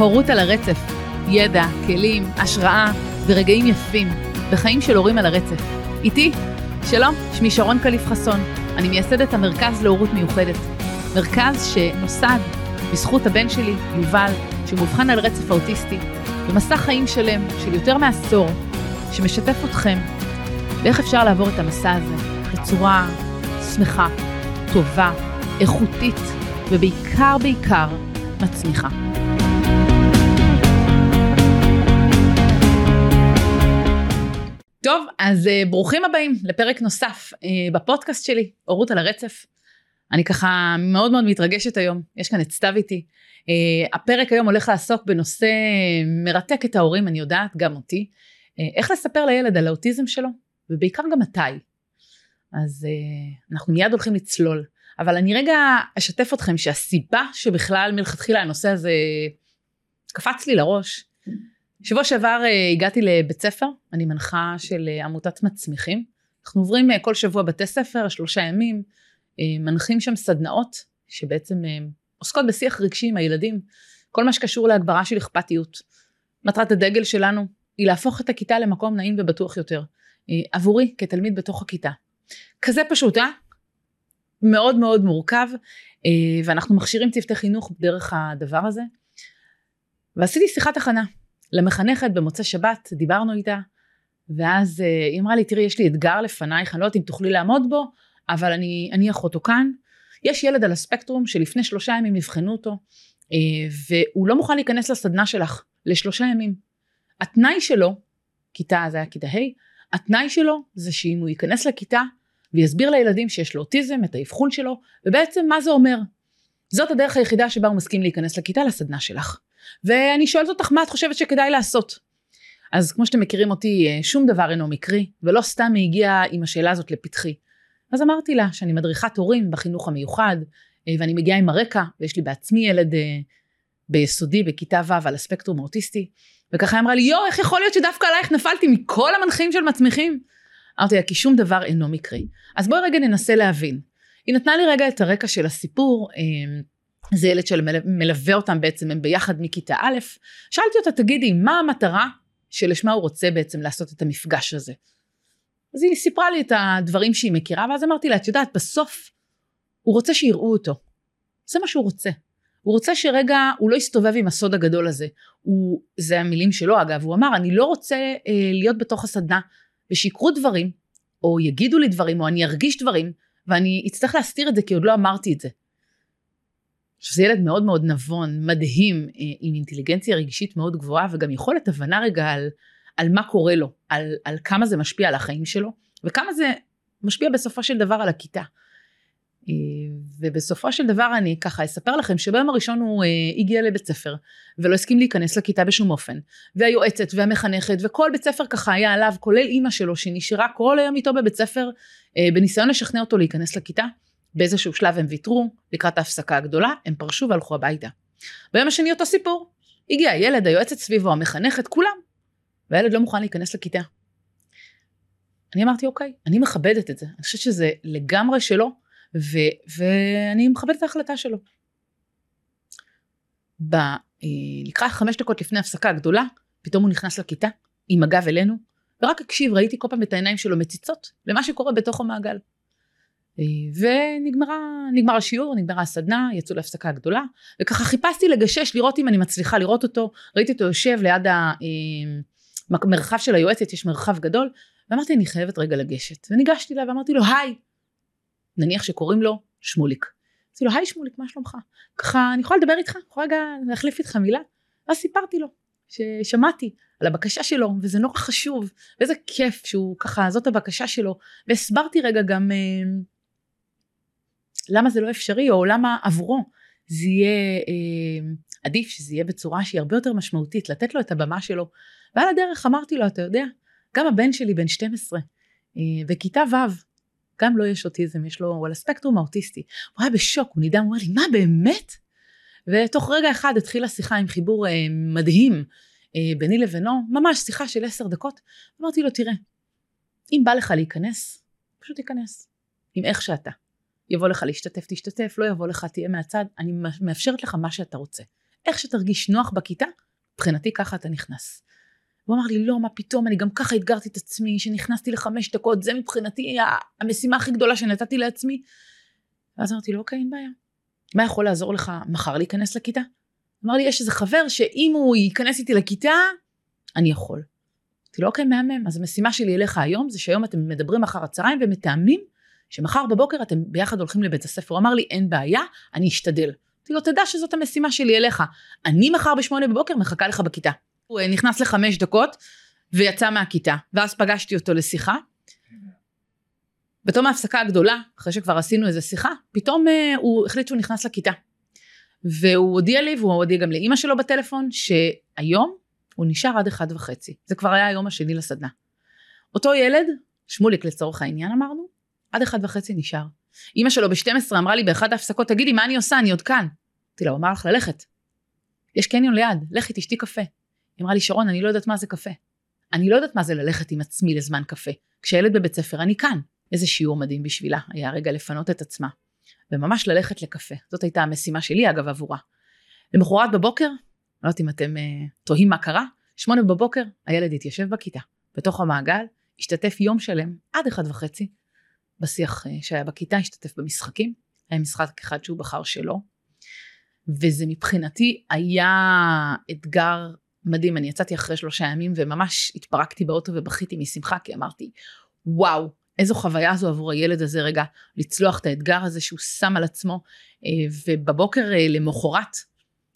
הורות על הרצף, ידע, כלים, השראה ורגעים יפים בחיים של הורים על הרצף. איתי, שלום, שמי שרון קליף חסון, אני מייסדת המרכז להורות מיוחדת. מרכז שנוסד בזכות הבן שלי, יובל, שהוא מאובחן על רצף האוטיסטי, במסע חיים שלם של יותר מעשור, שמשתף אתכם באיך אפשר לעבור את המסע הזה בצורה שמחה, טובה, איכותית, ובעיקר בעיקר מצמיחה. טוב, אז uh, ברוכים הבאים לפרק נוסף uh, בפודקאסט שלי, הורות על הרצף. אני ככה מאוד מאוד מתרגשת היום, יש כאן את סתיו איתי. Uh, הפרק היום הולך לעסוק בנושא מרתק את ההורים, אני יודעת, גם אותי. Uh, איך לספר לילד על האוטיזם שלו, ובעיקר גם מתי. אז uh, אנחנו מיד הולכים לצלול. אבל אני רגע אשתף אתכם שהסיבה שבכלל מלכתחילה הנושא הזה קפץ לי לראש, שבוע שעבר uh, הגעתי לבית ספר, אני מנחה של uh, עמותת מצמיחים. אנחנו עוברים uh, כל שבוע בתי ספר, שלושה ימים, מנחים שם סדנאות שבעצם עוסקות בשיח רגשי עם הילדים, כל מה שקשור להגברה של אכפתיות. מטרת הדגל שלנו היא להפוך את הכיתה למקום נעים ובטוח יותר, עבורי כתלמיד בתוך הכיתה. כזה פשוט, אה? מאוד מאוד מורכב, ואנחנו מכשירים צוותי חינוך דרך הדבר הזה. ועשיתי שיחת הכנה. למחנכת במוצאי שבת, דיברנו איתה, ואז אה, היא אמרה לי, תראי, יש לי אתגר לפנייך, אני לא יודעת אם תוכלי לעמוד בו, אבל אני אניח אותו כאן. יש ילד על הספקטרום שלפני שלושה ימים יבחנו אותו, אה, והוא לא מוכן להיכנס לסדנה שלך לשלושה ימים. התנאי שלו, כיתה, זה היה כיתה ה', התנאי שלו זה שאם הוא ייכנס לכיתה ויסביר לילדים שיש לו אוטיזם, את האבחון שלו, ובעצם מה זה אומר. זאת הדרך היחידה שבה הוא מסכים להיכנס לכיתה לסדנה שלך. ואני שואלת אותך מה את חושבת שכדאי לעשות. אז כמו שאתם מכירים אותי, אה, שום דבר אינו מקרי, ולא סתם היא הגיעה עם השאלה הזאת לפתחי. אז אמרתי לה שאני מדריכת הורים בחינוך המיוחד, אה, ואני מגיעה עם הרקע, ויש לי בעצמי ילד אה, ביסודי, בכיתה ו' על הספקטרום האוטיסטי, וככה היא אמרה לי, יואו, איך יכול להיות שדווקא עלייך נפלתי מכל המנחים של מצמיחים? אמרתי לה, כי שום דבר אינו מקרי. אז בואי רגע ננסה להבין. היא נתנה לי רגע את הרקע של הסיפור, זה ילד שמלווה אותם בעצם, הם ביחד מכיתה א', שאלתי אותה, תגידי, מה המטרה שלשמה הוא רוצה בעצם לעשות את המפגש הזה? אז היא סיפרה לי את הדברים שהיא מכירה, ואז אמרתי לה, את יודעת, בסוף הוא רוצה שיראו אותו. זה מה שהוא רוצה. הוא רוצה שרגע הוא לא יסתובב עם הסוד הגדול הזה. הוא, זה המילים שלו אגב, הוא אמר, אני לא רוצה אה, להיות בתוך הסדנה, ושיקרו דברים, או יגידו לי דברים, או אני ארגיש דברים, ואני אצטרך להסתיר את זה כי עוד לא אמרתי את זה. שזה ילד מאוד מאוד נבון, מדהים, אה, עם אינטליגנציה רגשית מאוד גבוהה וגם יכולת הבנה רגע על, על מה קורה לו, על, על כמה זה משפיע על החיים שלו וכמה זה משפיע בסופו של דבר על הכיתה. אה, ובסופו של דבר אני ככה אספר לכם שביום הראשון הוא אה, הגיע לבית ספר ולא הסכים להיכנס לכיתה בשום אופן והיועצת והמחנכת וכל בית ספר ככה היה עליו כולל אימא שלו שנשארה כל היום איתו בבית ספר בניסיון לשכנע אותו להיכנס לכיתה באיזשהו שלב הם ויתרו, לקראת ההפסקה הגדולה, הם פרשו והלכו הביתה. ביום השני אותו סיפור, הגיע הילד, היועצת סביבו, המחנכת, כולם, והילד לא מוכן להיכנס לכיתה. אני אמרתי, אוקיי, אני מכבדת את זה, אני חושבת שזה לגמרי שלו, ו- ואני מכבדת את ההחלטה שלו. ב- אה, לקראת חמש דקות לפני ההפסקה הגדולה, פתאום הוא נכנס לכיתה, עם הגב אלינו, ורק הקשיב, ראיתי כל פעם את העיניים שלו מציצות למה שקורה בתוך המעגל. ונגמר השיעור, נגמרה הסדנה, יצאו להפסקה הגדולה, וככה חיפשתי לגשש, לראות אם אני מצליחה לראות אותו, ראיתי אותו יושב ליד המרחב של היועצת, יש מרחב גדול, ואמרתי אני חייבת רגע לגשת, וניגשתי אליו ואמרתי לו היי, נניח שקוראים לו שמוליק, אמרתי לו היי שמוליק מה שלומך, ככה אני יכולה לדבר איתך, יכולה רגע להחליף איתך מילה, ואז סיפרתי לו ששמעתי על הבקשה שלו וזה נורא חשוב ואיזה כיף שהוא ככה זאת הבקשה שלו והסברתי רגע גם למה זה לא אפשרי או למה עבורו זה יהיה אה, עדיף שזה יהיה בצורה שהיא הרבה יותר משמעותית לתת לו את הבמה שלו. ועל הדרך אמרתי לו אתה יודע גם הבן שלי בן 12 אה, בכיתה ו' גם לו לא יש אוטיזם יש לו הוא על הספקטרום האוטיסטי. הוא היה בשוק הוא נדהם הוא אמר לי מה באמת? ותוך רגע אחד התחילה שיחה עם חיבור אה, מדהים אה, ביני לבינו ממש שיחה של עשר דקות. אמרתי לו תראה אם בא לך להיכנס פשוט תיכנס עם איך שאתה יבוא לך להשתתף, תשתתף, לא יבוא לך, תהיה מהצד, אני מאפשרת לך מה שאתה רוצה. איך שתרגיש נוח בכיתה, מבחינתי ככה אתה נכנס. הוא אמר לי, לא, מה פתאום, אני גם ככה אתגרתי את עצמי, שנכנסתי לחמש דקות, זה מבחינתי המשימה הכי גדולה שנתתי לעצמי. ואז אמרתי לו, אוקיי, אין בעיה. מה יכול לעזור לך מחר להיכנס לכיתה? אמר לי, יש איזה חבר שאם הוא ייכנס איתי לכיתה, אני יכול. אמרתי לו, אוקיי, מהמם. אז המשימה שלי אליך היום, זה שהיום אתם מדברים אחר הצהריים ומתאמים שמחר בבוקר אתם ביחד הולכים לבית הספר. הוא אמר לי, אין בעיה, אני אשתדל. אמרתי לו, תדע שזאת המשימה שלי אליך. אני מחר בשמונה בבוקר מחכה לך בכיתה. הוא אה, נכנס לחמש דקות ויצא מהכיתה, ואז פגשתי אותו לשיחה. בתום ההפסקה הגדולה, אחרי שכבר עשינו איזה שיחה, פתאום uh, הוא החליט שהוא נכנס לכיתה. והוא הודיע לי, והוא הודיע גם לאימא שלו בטלפון, שהיום הוא נשאר עד אחד וחצי. זה כבר היה היום השני לסדנה. אותו ילד, שמוליק לצורך העניין אמרנו, עד אחד וחצי נשאר. אימא שלו ב-12 אמרה לי באחת ההפסקות, תגידי, מה אני עושה? אני עוד כאן. אמרתי לה, הוא אמר לך ללכת. יש קניון ליד, לכי תשתי קפה. היא אמרה לי, שרון, אני לא יודעת מה זה קפה. אני לא יודעת מה זה ללכת עם עצמי לזמן קפה. כשילד בבית ספר, אני כאן. איזה שיעור מדהים בשבילה, היה רגע לפנות את עצמה. וממש ללכת לקפה. זאת הייתה המשימה שלי, אגב, עבורה. למחרת בבוקר, לא יודעת אם אתם uh, תוהים מה קרה, שמונה בבוקר, הילד התיישב בכיתה, בתוך המעגל, השתתף יום שלם, עד אחד וחצי, בשיח uh, שהיה בכיתה, השתתף במשחקים, היה משחק אחד שהוא בחר שלו, וזה מבחינתי היה אתגר מדהים, אני יצאתי אחרי שלושה ימים וממש התפרקתי באוטו ובכיתי משמחה, כי אמרתי, וואו, איזו חוויה זו עבור הילד הזה רגע לצלוח את האתגר הזה שהוא שם על עצמו. אה, ובבוקר אה, למחרת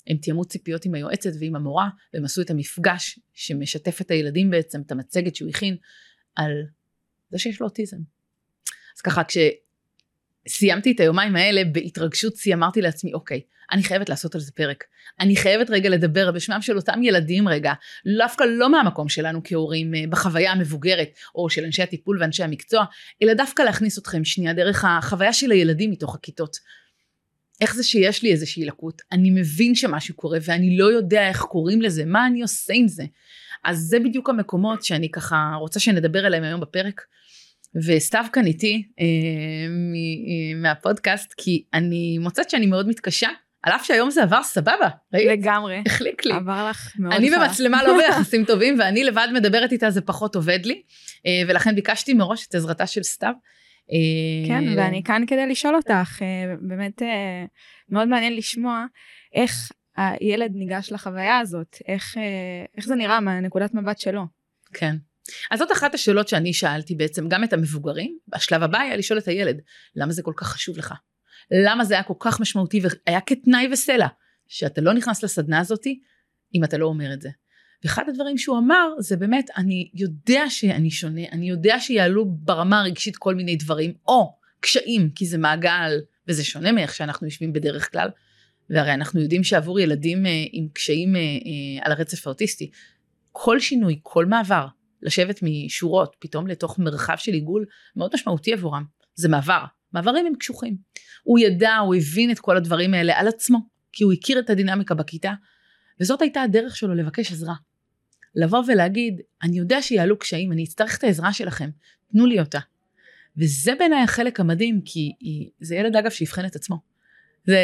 הם תיאמו ציפיות עם היועצת ועם המורה והם עשו את המפגש שמשתף את הילדים בעצם את המצגת שהוא הכין על זה שיש לו אוטיזם. אז ככה כשסיימתי את היומיים האלה בהתרגשות שיא אמרתי לעצמי אוקיי אני חייבת לעשות על זה פרק. אני חייבת רגע לדבר בשמם של אותם ילדים רגע, דווקא לא מהמקום שלנו כהורים אה, בחוויה המבוגרת, או של אנשי הטיפול ואנשי המקצוע, אלא דווקא להכניס אתכם שנייה דרך החוויה של הילדים מתוך הכיתות. איך זה שיש לי איזושהי לקות, אני מבין שמשהו קורה ואני לא יודע איך קוראים לזה, מה אני עושה עם זה. אז זה בדיוק המקומות שאני ככה רוצה שנדבר עליהם היום בפרק. וסתיו כאן איתי אה, אה מהפודקאסט כי אני מוצאת שאני מאוד מתקשה על אף שהיום זה עבר סבבה, ראית? לגמרי. החליק לי. עבר לך מאוד אני במצלמה לא ביחסים טובים, ואני לבד מדברת איתה, זה פחות עובד לי, אה, ולכן ביקשתי מראש את עזרתה של סתיו. אה, כן, ואני כאן כדי לשאול אותך, אה, באמת מאוד מעניין לשמוע איך הילד ניגש לחוויה הזאת, איך, איך זה נראה מהנקודת מבט שלו. כן. אז זאת אחת השאלות שאני שאלתי בעצם גם את המבוגרים, השלב הבא היה לשאול את הילד, למה זה כל כך חשוב לך? למה זה היה כל כך משמעותי והיה כתנאי וסלע, שאתה לא נכנס לסדנה הזאתי אם אתה לא אומר את זה. ואחד הדברים שהוא אמר זה באמת אני יודע שאני שונה, אני יודע שיעלו ברמה הרגשית כל מיני דברים, או קשיים, כי זה מעגל וזה שונה מאיך שאנחנו יושבים בדרך כלל. והרי אנחנו יודעים שעבור ילדים אה, עם קשיים אה, אה, על הרצף האוטיסטי, כל שינוי, כל מעבר, לשבת משורות פתאום לתוך מרחב של עיגול מאוד משמעותי עבורם. זה מעבר, מעברים הם קשוחים. הוא ידע, הוא הבין את כל הדברים האלה על עצמו, כי הוא הכיר את הדינמיקה בכיתה, וזאת הייתה הדרך שלו לבקש עזרה. לבוא ולהגיד, אני יודע שיעלו קשיים, אני אצטרך את העזרה שלכם, תנו לי אותה. וזה בעיניי החלק המדהים, כי זה ילד אגב שאבחן את עצמו. זה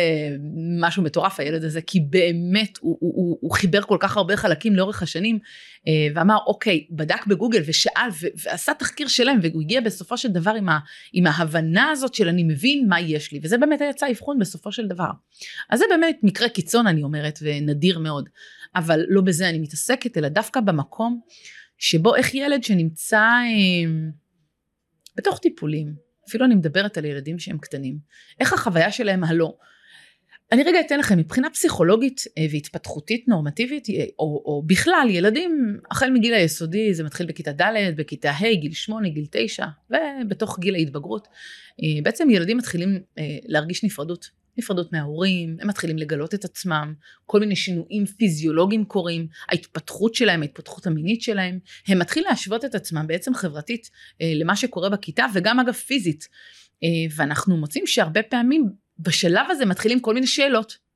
משהו מטורף הילד הזה, כי באמת הוא, הוא, הוא, הוא חיבר כל כך הרבה חלקים לאורך השנים, אה, ואמר אוקיי, בדק בגוגל ושאל ועשה תחקיר שלם, והוא הגיע בסופו של דבר עם, ה, עם ההבנה הזאת של אני מבין מה יש לי, וזה באמת יצא אבחון בסופו של דבר. אז זה באמת מקרה קיצון אני אומרת, ונדיר מאוד, אבל לא בזה אני מתעסקת, אלא דווקא במקום שבו איך ילד שנמצא אה, בתוך טיפולים, אפילו אני מדברת על ילדים שהם קטנים, איך החוויה שלהם הלא. אני רגע אתן לכם מבחינה פסיכולוגית אה, והתפתחותית נורמטיבית אה, או, או בכלל ילדים החל מגיל היסודי זה מתחיל בכיתה ד' בכיתה ה' גיל 8 גיל 9 ובתוך גיל ההתבגרות אה, בעצם ילדים מתחילים להרגיש נפרדות נפרדות מההורים, הם מתחילים לגלות את עצמם, כל מיני שינויים פיזיולוגיים קורים, ההתפתחות שלהם, ההתפתחות המינית שלהם, הם מתחילים להשוות את עצמם בעצם חברתית אה, למה שקורה בכיתה וגם אגב פיזית. אה, ואנחנו מוצאים שהרבה פעמים בשלב הזה מתחילים כל מיני שאלות.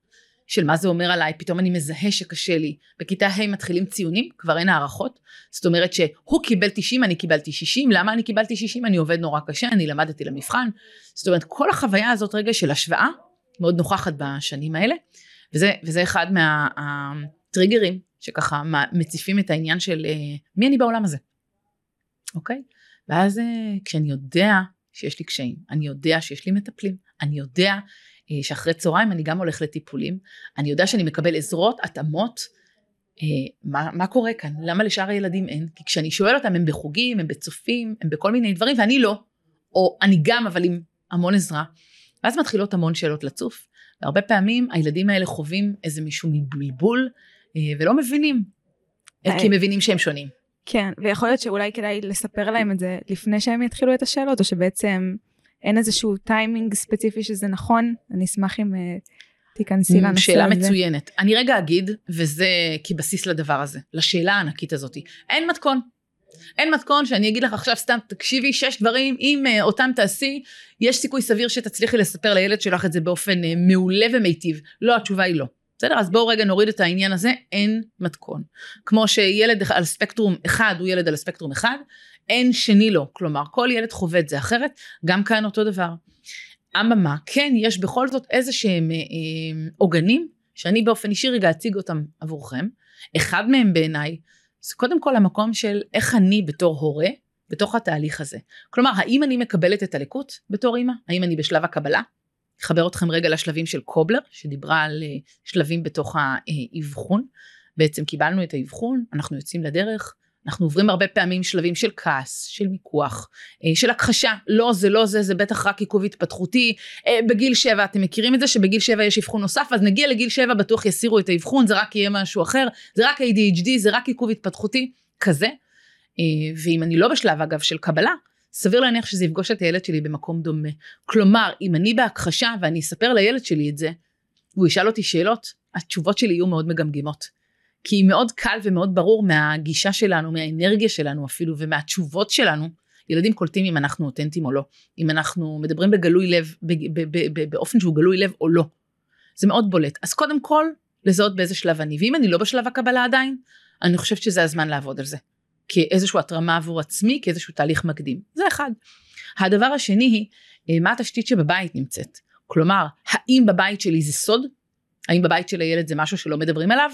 של מה זה אומר עליי, פתאום אני מזהה שקשה לי. בכיתה ה' מתחילים ציונים, כבר אין הערכות. זאת אומרת שהוא קיבל 90, אני קיבלתי 60, למה אני קיבלתי 60? אני עובד נורא קשה, אני למדתי למבחן. זאת אומרת, כל החוויה הזאת רגע של השוואה, מאוד נוכחת בשנים האלה. וזה, וזה אחד מהטריגרים שככה מציפים את העניין של אה, מי אני בעולם הזה, אוקיי? ואז אה, כשאני יודע שיש לי קשיים, אני יודע שיש לי מטפלים, אני יודע אה, שאחרי צהריים אני גם הולך לטיפולים, אני יודע שאני מקבל עזרות, התאמות, מה, מה קורה כאן? למה לשאר הילדים אין? כי כשאני שואל אותם הם בחוגים, הם בצופים, הם בכל מיני דברים ואני לא, או אני גם אבל עם המון עזרה, ואז מתחילות המון שאלות לצוף, והרבה פעמים הילדים האלה חווים איזה מישהו מבלבול ולא מבינים, כי הם מבינים שהם שונים. כן, ויכול להיות שאולי כדאי לספר להם את זה לפני שהם יתחילו את השאלות, או שבעצם אין איזשהו טיימינג ספציפי שזה נכון, אני אשמח אם תיכנסי לנושא הזה. שאלה מצוינת. אני רגע אגיד, וזה כבסיס לדבר הזה, לשאלה הענקית הזאת. אין מתכון. אין מתכון שאני אגיד לך עכשיו סתם תקשיבי שש דברים אם uh, אותם תעשי יש סיכוי סביר שתצליחי לספר לילד שלך את זה באופן uh, מעולה ומיטיב לא התשובה היא לא בסדר? אז בואו רגע נוריד את העניין הזה, אין מתכון. כמו שילד על ספקטרום אחד הוא ילד על ספקטרום אחד, אין שני לו. כלומר, כל ילד חווה את זה אחרת, גם כאן אותו דבר. אממה, כן, יש בכל זאת איזה שהם אה, אה, עוגנים, שאני באופן אישי רגע אציג אותם עבורכם. אחד מהם בעיניי, זה קודם כל המקום של איך אני בתור הורה, בתוך התהליך הזה. כלומר, האם אני מקבלת את הלקות בתור אימא? האם אני בשלב הקבלה? אחבר אתכם רגע לשלבים של קובלר, שדיברה על אה, שלבים בתוך האבחון. בעצם קיבלנו את האבחון, אנחנו יוצאים לדרך, אנחנו עוברים הרבה פעמים שלבים של כעס, של מיקוח, אה, של הכחשה, לא זה לא זה, זה בטח רק עיכוב התפתחותי. אה, בגיל שבע, אתם מכירים את זה שבגיל שבע יש אבחון נוסף, אז נגיע לגיל שבע בטוח יסירו את האבחון, זה רק יהיה משהו אחר, זה רק ADHD, זה רק עיכוב התפתחותי, כזה. ואם אני לא בשלב אגב של קבלה, סביר להניח שזה יפגוש את הילד שלי במקום דומה. כלומר, אם אני בהכחשה ואני אספר לילד שלי את זה, והוא ישאל אותי שאלות, התשובות שלי יהיו מאוד מגמגמות. כי מאוד קל ומאוד ברור מהגישה שלנו, מהאנרגיה שלנו אפילו, ומהתשובות שלנו, ילדים קולטים אם אנחנו אותנטיים או לא. אם אנחנו מדברים בגלוי לב, באופן שהוא גלוי לב או לא. זה מאוד בולט. אז קודם כל, לזהות באיזה שלב אני, ואם אני לא בשלב הקבלה עדיין, אני חושבת שזה הזמן לעבוד על זה. כאיזושהי התרמה עבור עצמי, כאיזשהו תהליך מקדים. זה אחד. הדבר השני היא, אה, מה התשתית שבבית נמצאת? כלומר, האם בבית שלי זה סוד? האם בבית של הילד זה משהו שלא מדברים עליו?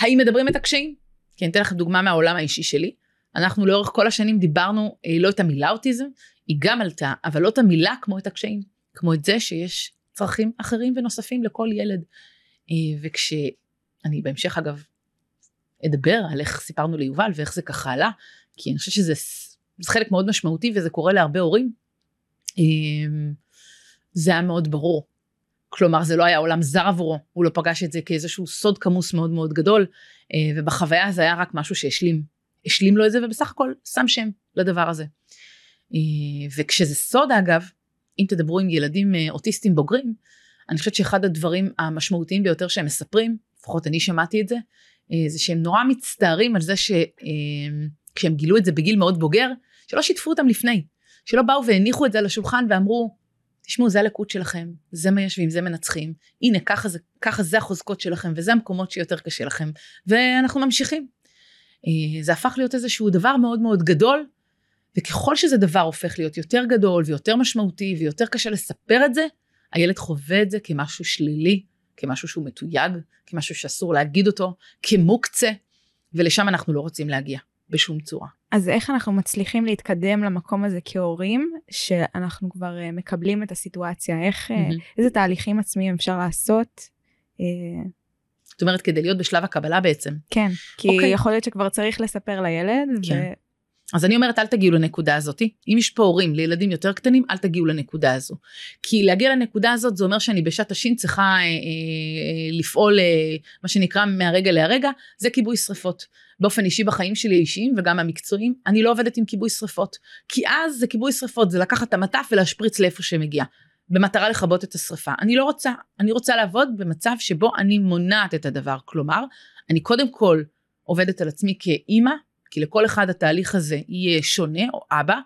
האם מדברים את הקשיים? כי אני אתן לכם דוגמה מהעולם האישי שלי. אנחנו לאורך כל השנים דיברנו אה, לא את המילה אוטיזם, היא גם עלתה, אבל לא את המילה כמו את הקשיים. כמו את זה שיש צרכים אחרים ונוספים לכל ילד. אה, וכשאני בהמשך אגב אדבר על איך סיפרנו ליובל ואיך זה ככה עלה, כי אני חושבת שזה זה חלק מאוד משמעותי וזה קורה להרבה הורים. אמ, זה היה מאוד ברור. כלומר זה לא היה עולם זר עבורו, הוא לא פגש את זה כאיזשהו סוד כמוס מאוד מאוד גדול, אה, ובחוויה זה היה רק משהו שהשלים, השלים לו את זה ובסך הכל שם שם לדבר הזה. אה, וכשזה סוד אגב, אם תדברו עם ילדים אה, אוטיסטים בוגרים, אני חושבת שאחד הדברים המשמעותיים ביותר שהם מספרים, לפחות אני שמעתי את זה, זה שהם נורא מצטערים על זה שכשהם גילו את זה בגיל מאוד בוגר, שלא שיתפו אותם לפני, שלא באו והניחו את זה על השולחן ואמרו, תשמעו זה הלקות שלכם, זה מה יש ועם זה מנצחים, הנה ככה זה, ככה זה החוזקות שלכם וזה המקומות שיותר קשה לכם, ואנחנו ממשיכים. אה, זה הפך להיות איזשהו דבר מאוד מאוד גדול, וככל שזה דבר הופך להיות יותר גדול ויותר משמעותי ויותר קשה לספר את זה, הילד חווה את זה כמשהו שלילי כמשהו שהוא מתויג, כמשהו שאסור להגיד אותו, כמוקצה, ולשם אנחנו לא רוצים להגיע בשום צורה. אז איך אנחנו מצליחים להתקדם למקום הזה כהורים, שאנחנו כבר uh, מקבלים את הסיטואציה, איך, mm-hmm. איזה תהליכים עצמיים אפשר לעשות? Uh... זאת אומרת, כדי להיות בשלב הקבלה בעצם. כן, כי okay. אוקיי. יכול להיות שכבר צריך לספר לילד, כן. ו... אז אני אומרת אל תגיעו לנקודה הזאת, אם יש פה הורים לילדים יותר קטנים אל תגיעו לנקודה הזו. כי להגיע לנקודה הזאת זה אומר שאני בשעת השין צריכה אה, אה, לפעול אה, מה שנקרא מהרגע להרגע, זה כיבוי שרפות. באופן אישי בחיים שלי האישיים וגם המקצועיים, אני לא עובדת עם כיבוי שרפות. כי אז זה כיבוי שרפות, זה לקחת את המטף ולהשפריץ לאיפה שמגיע. במטרה לכבות את השרפה. אני לא רוצה, אני רוצה לעבוד במצב שבו אני מונעת את הדבר. כלומר, אני קודם כל עובדת על עצמי כאימא, כי לכל אחד התהליך הזה יהיה שונה, או אבא,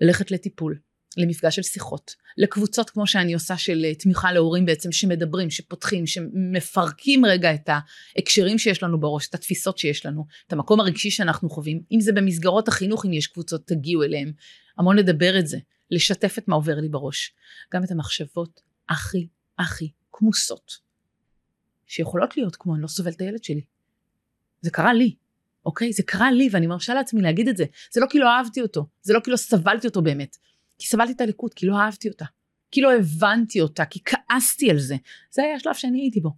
ללכת לטיפול, למפגש של שיחות, לקבוצות כמו שאני עושה של אה, תמיכה להורים בעצם, שמדברים, שפותחים, שמפרקים רגע את ההקשרים שיש לנו בראש, את התפיסות שיש לנו, את המקום הרגשי שאנחנו חווים, אם זה במסגרות החינוך, אם יש קבוצות, תגיעו אליהם, המון לדבר את זה, לשתף את מה עובר לי בראש, גם את המחשבות הכי הכי כמוסות שיכולות להיות כמו אני לא סובלת את הילד שלי. זה קרה לי, אוקיי? זה קרה לי ואני מרשה לעצמי להגיד את זה. זה לא כי לא אהבתי אותו, זה לא כי לא סבלתי אותו באמת. כי סבלתי את הליקוט, כי לא אהבתי אותה. כי לא הבנתי אותה, כי כעסתי על זה. זה היה השלב שאני הייתי בו.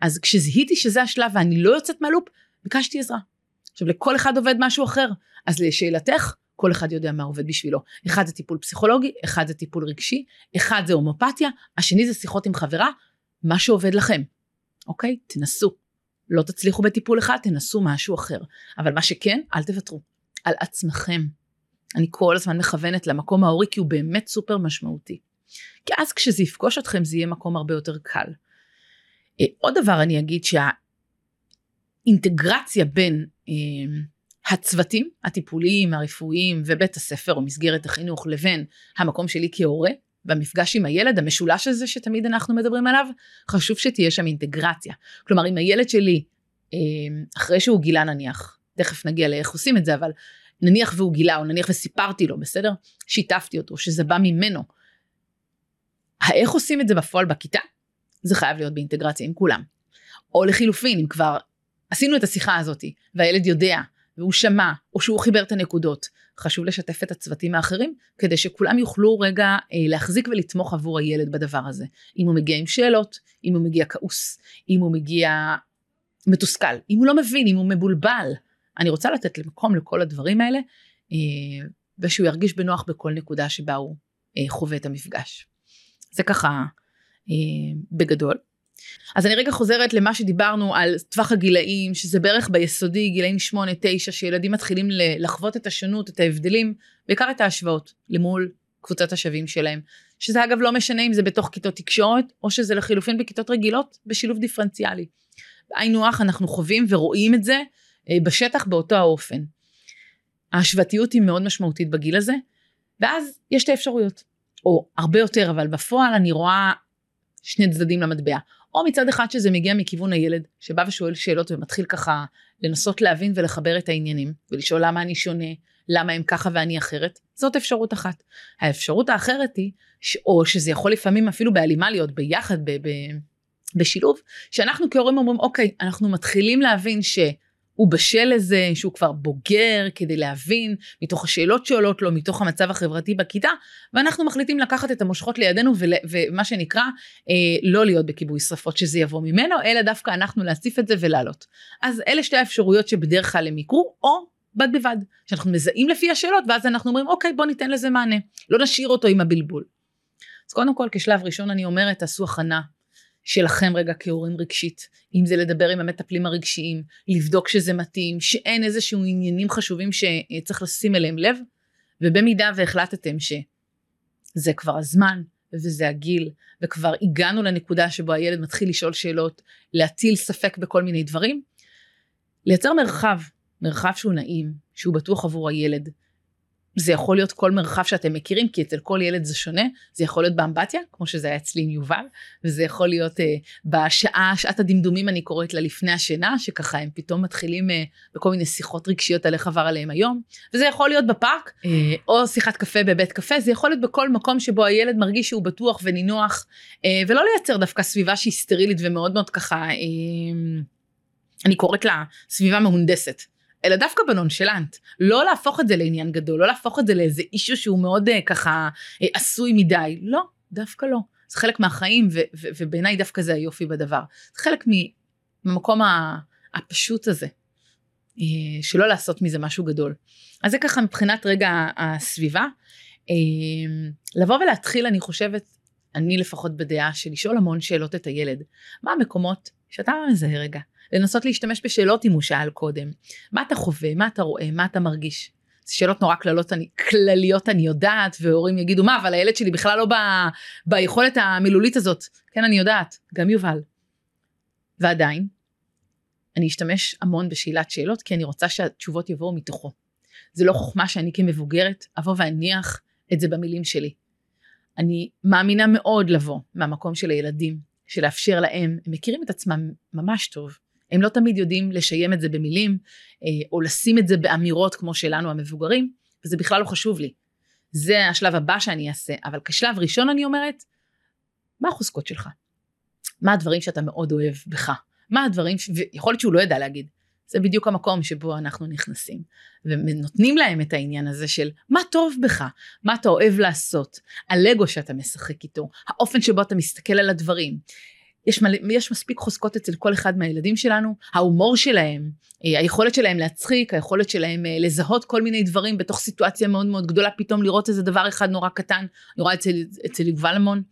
אז כשזיהיתי שזה השלב ואני לא יוצאת מהלופ, ביקשתי עזרה. עכשיו לכל אחד עובד משהו אחר. אז לשאלתך, כל אחד יודע מה עובד בשבילו. אחד זה טיפול פסיכולוגי, אחד זה טיפול רגשי, אחד זה הומופתיה, השני זה שיחות עם חברה, מה שעובד לכם. אוקיי? תנסו. לא תצליחו בטיפול אחד, תנסו משהו אחר. אבל מה שכן, אל תוותרו. על עצמכם. אני כל הזמן מכוונת למקום ההורי כי הוא באמת סופר משמעותי. כי אז כשזה יפגוש אתכם זה יהיה מקום הרבה יותר קל. אה, עוד דבר אני אגיד שהאינטגרציה בין אה, הצוותים הטיפוליים, הרפואיים ובית הספר או מסגרת החינוך לבין המקום שלי כהורה, במפגש עם הילד, המשולש הזה שתמיד אנחנו מדברים עליו, חשוב שתהיה שם אינטגרציה. כלומר, אם הילד שלי, אה, אחרי שהוא גילה נניח, תכף נגיע לאיך עושים את זה, אבל נניח והוא גילה, או נניח וסיפרתי לו, בסדר? שיתפתי אותו, שזה בא ממנו. האיך עושים את זה בפועל בכיתה? זה חייב להיות באינטגרציה עם כולם. או לחילופין, אם כבר עשינו את השיחה הזאתי, והילד יודע, והוא שמע, או שהוא חיבר את הנקודות, חשוב לשתף את הצוותים האחרים, כדי שכולם יוכלו רגע אה, להחזיק ולתמוך עבור הילד בדבר הזה. אם הוא מגיע עם שאלות, אם הוא מגיע כעוס, אם הוא מגיע מתוסכל, אם הוא לא מבין, אם הוא מבולבל. אני רוצה לתת מקום לכל הדברים האלה, אה, ושהוא ירגיש בנוח בכל נקודה שבה הוא אה, חווה את המפגש. זה ככה בגדול. אז אני רגע חוזרת למה שדיברנו על טווח הגילאים, שזה בערך ביסודי, גילאים 8-9, שילדים מתחילים לחוות את השונות, את ההבדלים, בעיקר את ההשוואות למול קבוצת השווים שלהם. שזה אגב לא משנה אם זה בתוך כיתות תקשורת, או שזה לחילופין בכיתות רגילות, בשילוב דיפרנציאלי. היינו הך אנחנו חווים ורואים את זה אה, בשטח באותו האופן. ההשוואתיות היא מאוד משמעותית בגיל הזה, ואז יש את האפשרויות. או הרבה יותר, אבל בפועל אני רואה שני צדדים למטבע. או מצד אחד שזה מגיע מכיוון הילד, שבא ושואל שאלות ומתחיל ככה לנסות להבין ולחבר את העניינים, ולשאול למה אני שונה, למה הם ככה ואני אחרת, זאת אפשרות אחת. האפשרות האחרת היא, ש... או שזה יכול לפעמים אפילו בהלימה להיות ביחד, ב... ב... בשילוב, שאנחנו כהורים אומרים, אוקיי, אנחנו מתחילים להבין ש... הוא בשל לזה שהוא כבר בוגר כדי להבין מתוך השאלות שעולות לו מתוך המצב החברתי בכיתה ואנחנו מחליטים לקחת את המושכות לידינו ול, ומה שנקרא אה, לא להיות בכיבוי שרפות שזה יבוא ממנו אלא דווקא אנחנו להציף את זה ולעלות. אז אלה שתי האפשרויות שבדרך כלל הם יקרו או בד בבד שאנחנו מזהים לפי השאלות ואז אנחנו אומרים אוקיי בוא ניתן לזה מענה לא נשאיר אותו עם הבלבול. אז קודם כל כשלב ראשון אני אומרת תעשו הכנה שלכם רגע כהורים רגשית, אם זה לדבר עם המטפלים הרגשיים, לבדוק שזה מתאים, שאין איזשהו עניינים חשובים שצריך לשים אליהם לב, ובמידה והחלטתם שזה כבר הזמן וזה הגיל, וכבר הגענו לנקודה שבו הילד מתחיל לשאול שאלות, להטיל ספק בכל מיני דברים, לייצר מרחב, מרחב שהוא נעים, שהוא בטוח עבור הילד, זה יכול להיות כל מרחב שאתם מכירים, כי אצל כל ילד זה שונה, זה יכול להיות באמבטיה, כמו שזה היה אצלי עם יובל, וזה יכול להיות uh, בשעה, שעת הדמדומים אני קוראת לה לפני השינה, שככה הם פתאום מתחילים uh, בכל מיני שיחות רגשיות על איך עבר עליהם היום, וזה יכול להיות בפארק, uh, או שיחת קפה בבית קפה, זה יכול להיות בכל מקום שבו הילד מרגיש שהוא בטוח ונינוח, uh, ולא לייצר דווקא סביבה שהיא סטרילית ומאוד מאוד ככה, uh, אני קוראת לה סביבה מהונדסת. אלא דווקא בנונשלנט. לא להפוך את זה לעניין גדול, לא להפוך את זה לאיזה אישו שהוא מאוד uh, ככה uh, עשוי מדי. לא, דווקא לא. זה חלק מהחיים, ובעיניי דווקא זה היופי בדבר. זה חלק מהמקום הפשוט הזה, uh, שלא לעשות מזה משהו גדול. אז זה ככה מבחינת רגע הסביבה. Uh, לבוא ולהתחיל, אני חושבת, אני לפחות בדעה של לשאול המון שאלות את הילד. מה המקומות שאתה מזהה רגע? לנסות להשתמש בשאלות אם הוא שאל קודם. מה אתה חווה, מה אתה רואה, מה אתה מרגיש? זה שאלות נורא כללות, אני, כלליות אני יודעת, והורים יגידו מה, אבל הילד שלי בכלל לא ב, ביכולת המילולית הזאת. כן, אני יודעת, גם יובל. ועדיין, אני אשתמש המון בשאלת שאלות, כי אני רוצה שהתשובות יבואו מתוכו. זה לא חוכמה שאני כמבוגרת אבוא ואניח את זה במילים שלי. אני מאמינה מאוד לבוא מהמקום של הילדים, של לאפשר להם, הם מכירים את עצמם ממש טוב. הם לא תמיד יודעים לשיים את זה במילים, אה, או לשים את זה באמירות כמו שלנו המבוגרים, וזה בכלל לא חשוב לי. זה השלב הבא שאני אעשה, אבל כשלב ראשון אני אומרת, מה החוזקות שלך? מה הדברים שאתה מאוד אוהב בך? מה הדברים, ש... ויכול להיות שהוא לא ידע להגיד. זה בדיוק המקום שבו אנחנו נכנסים. ונותנים להם את העניין הזה של מה טוב בך, מה אתה אוהב לעשות, הלגו שאתה משחק איתו, האופן שבו אתה מסתכל על הדברים. יש, מלא, יש מספיק חוזקות אצל כל אחד מהילדים שלנו, ההומור שלהם, אה, היכולת שלהם להצחיק, היכולת שלהם אה, לזהות כל מיני דברים בתוך סיטואציה מאוד מאוד גדולה, פתאום לראות איזה דבר אחד נורא קטן, רואה אצל, אצל יובל המון.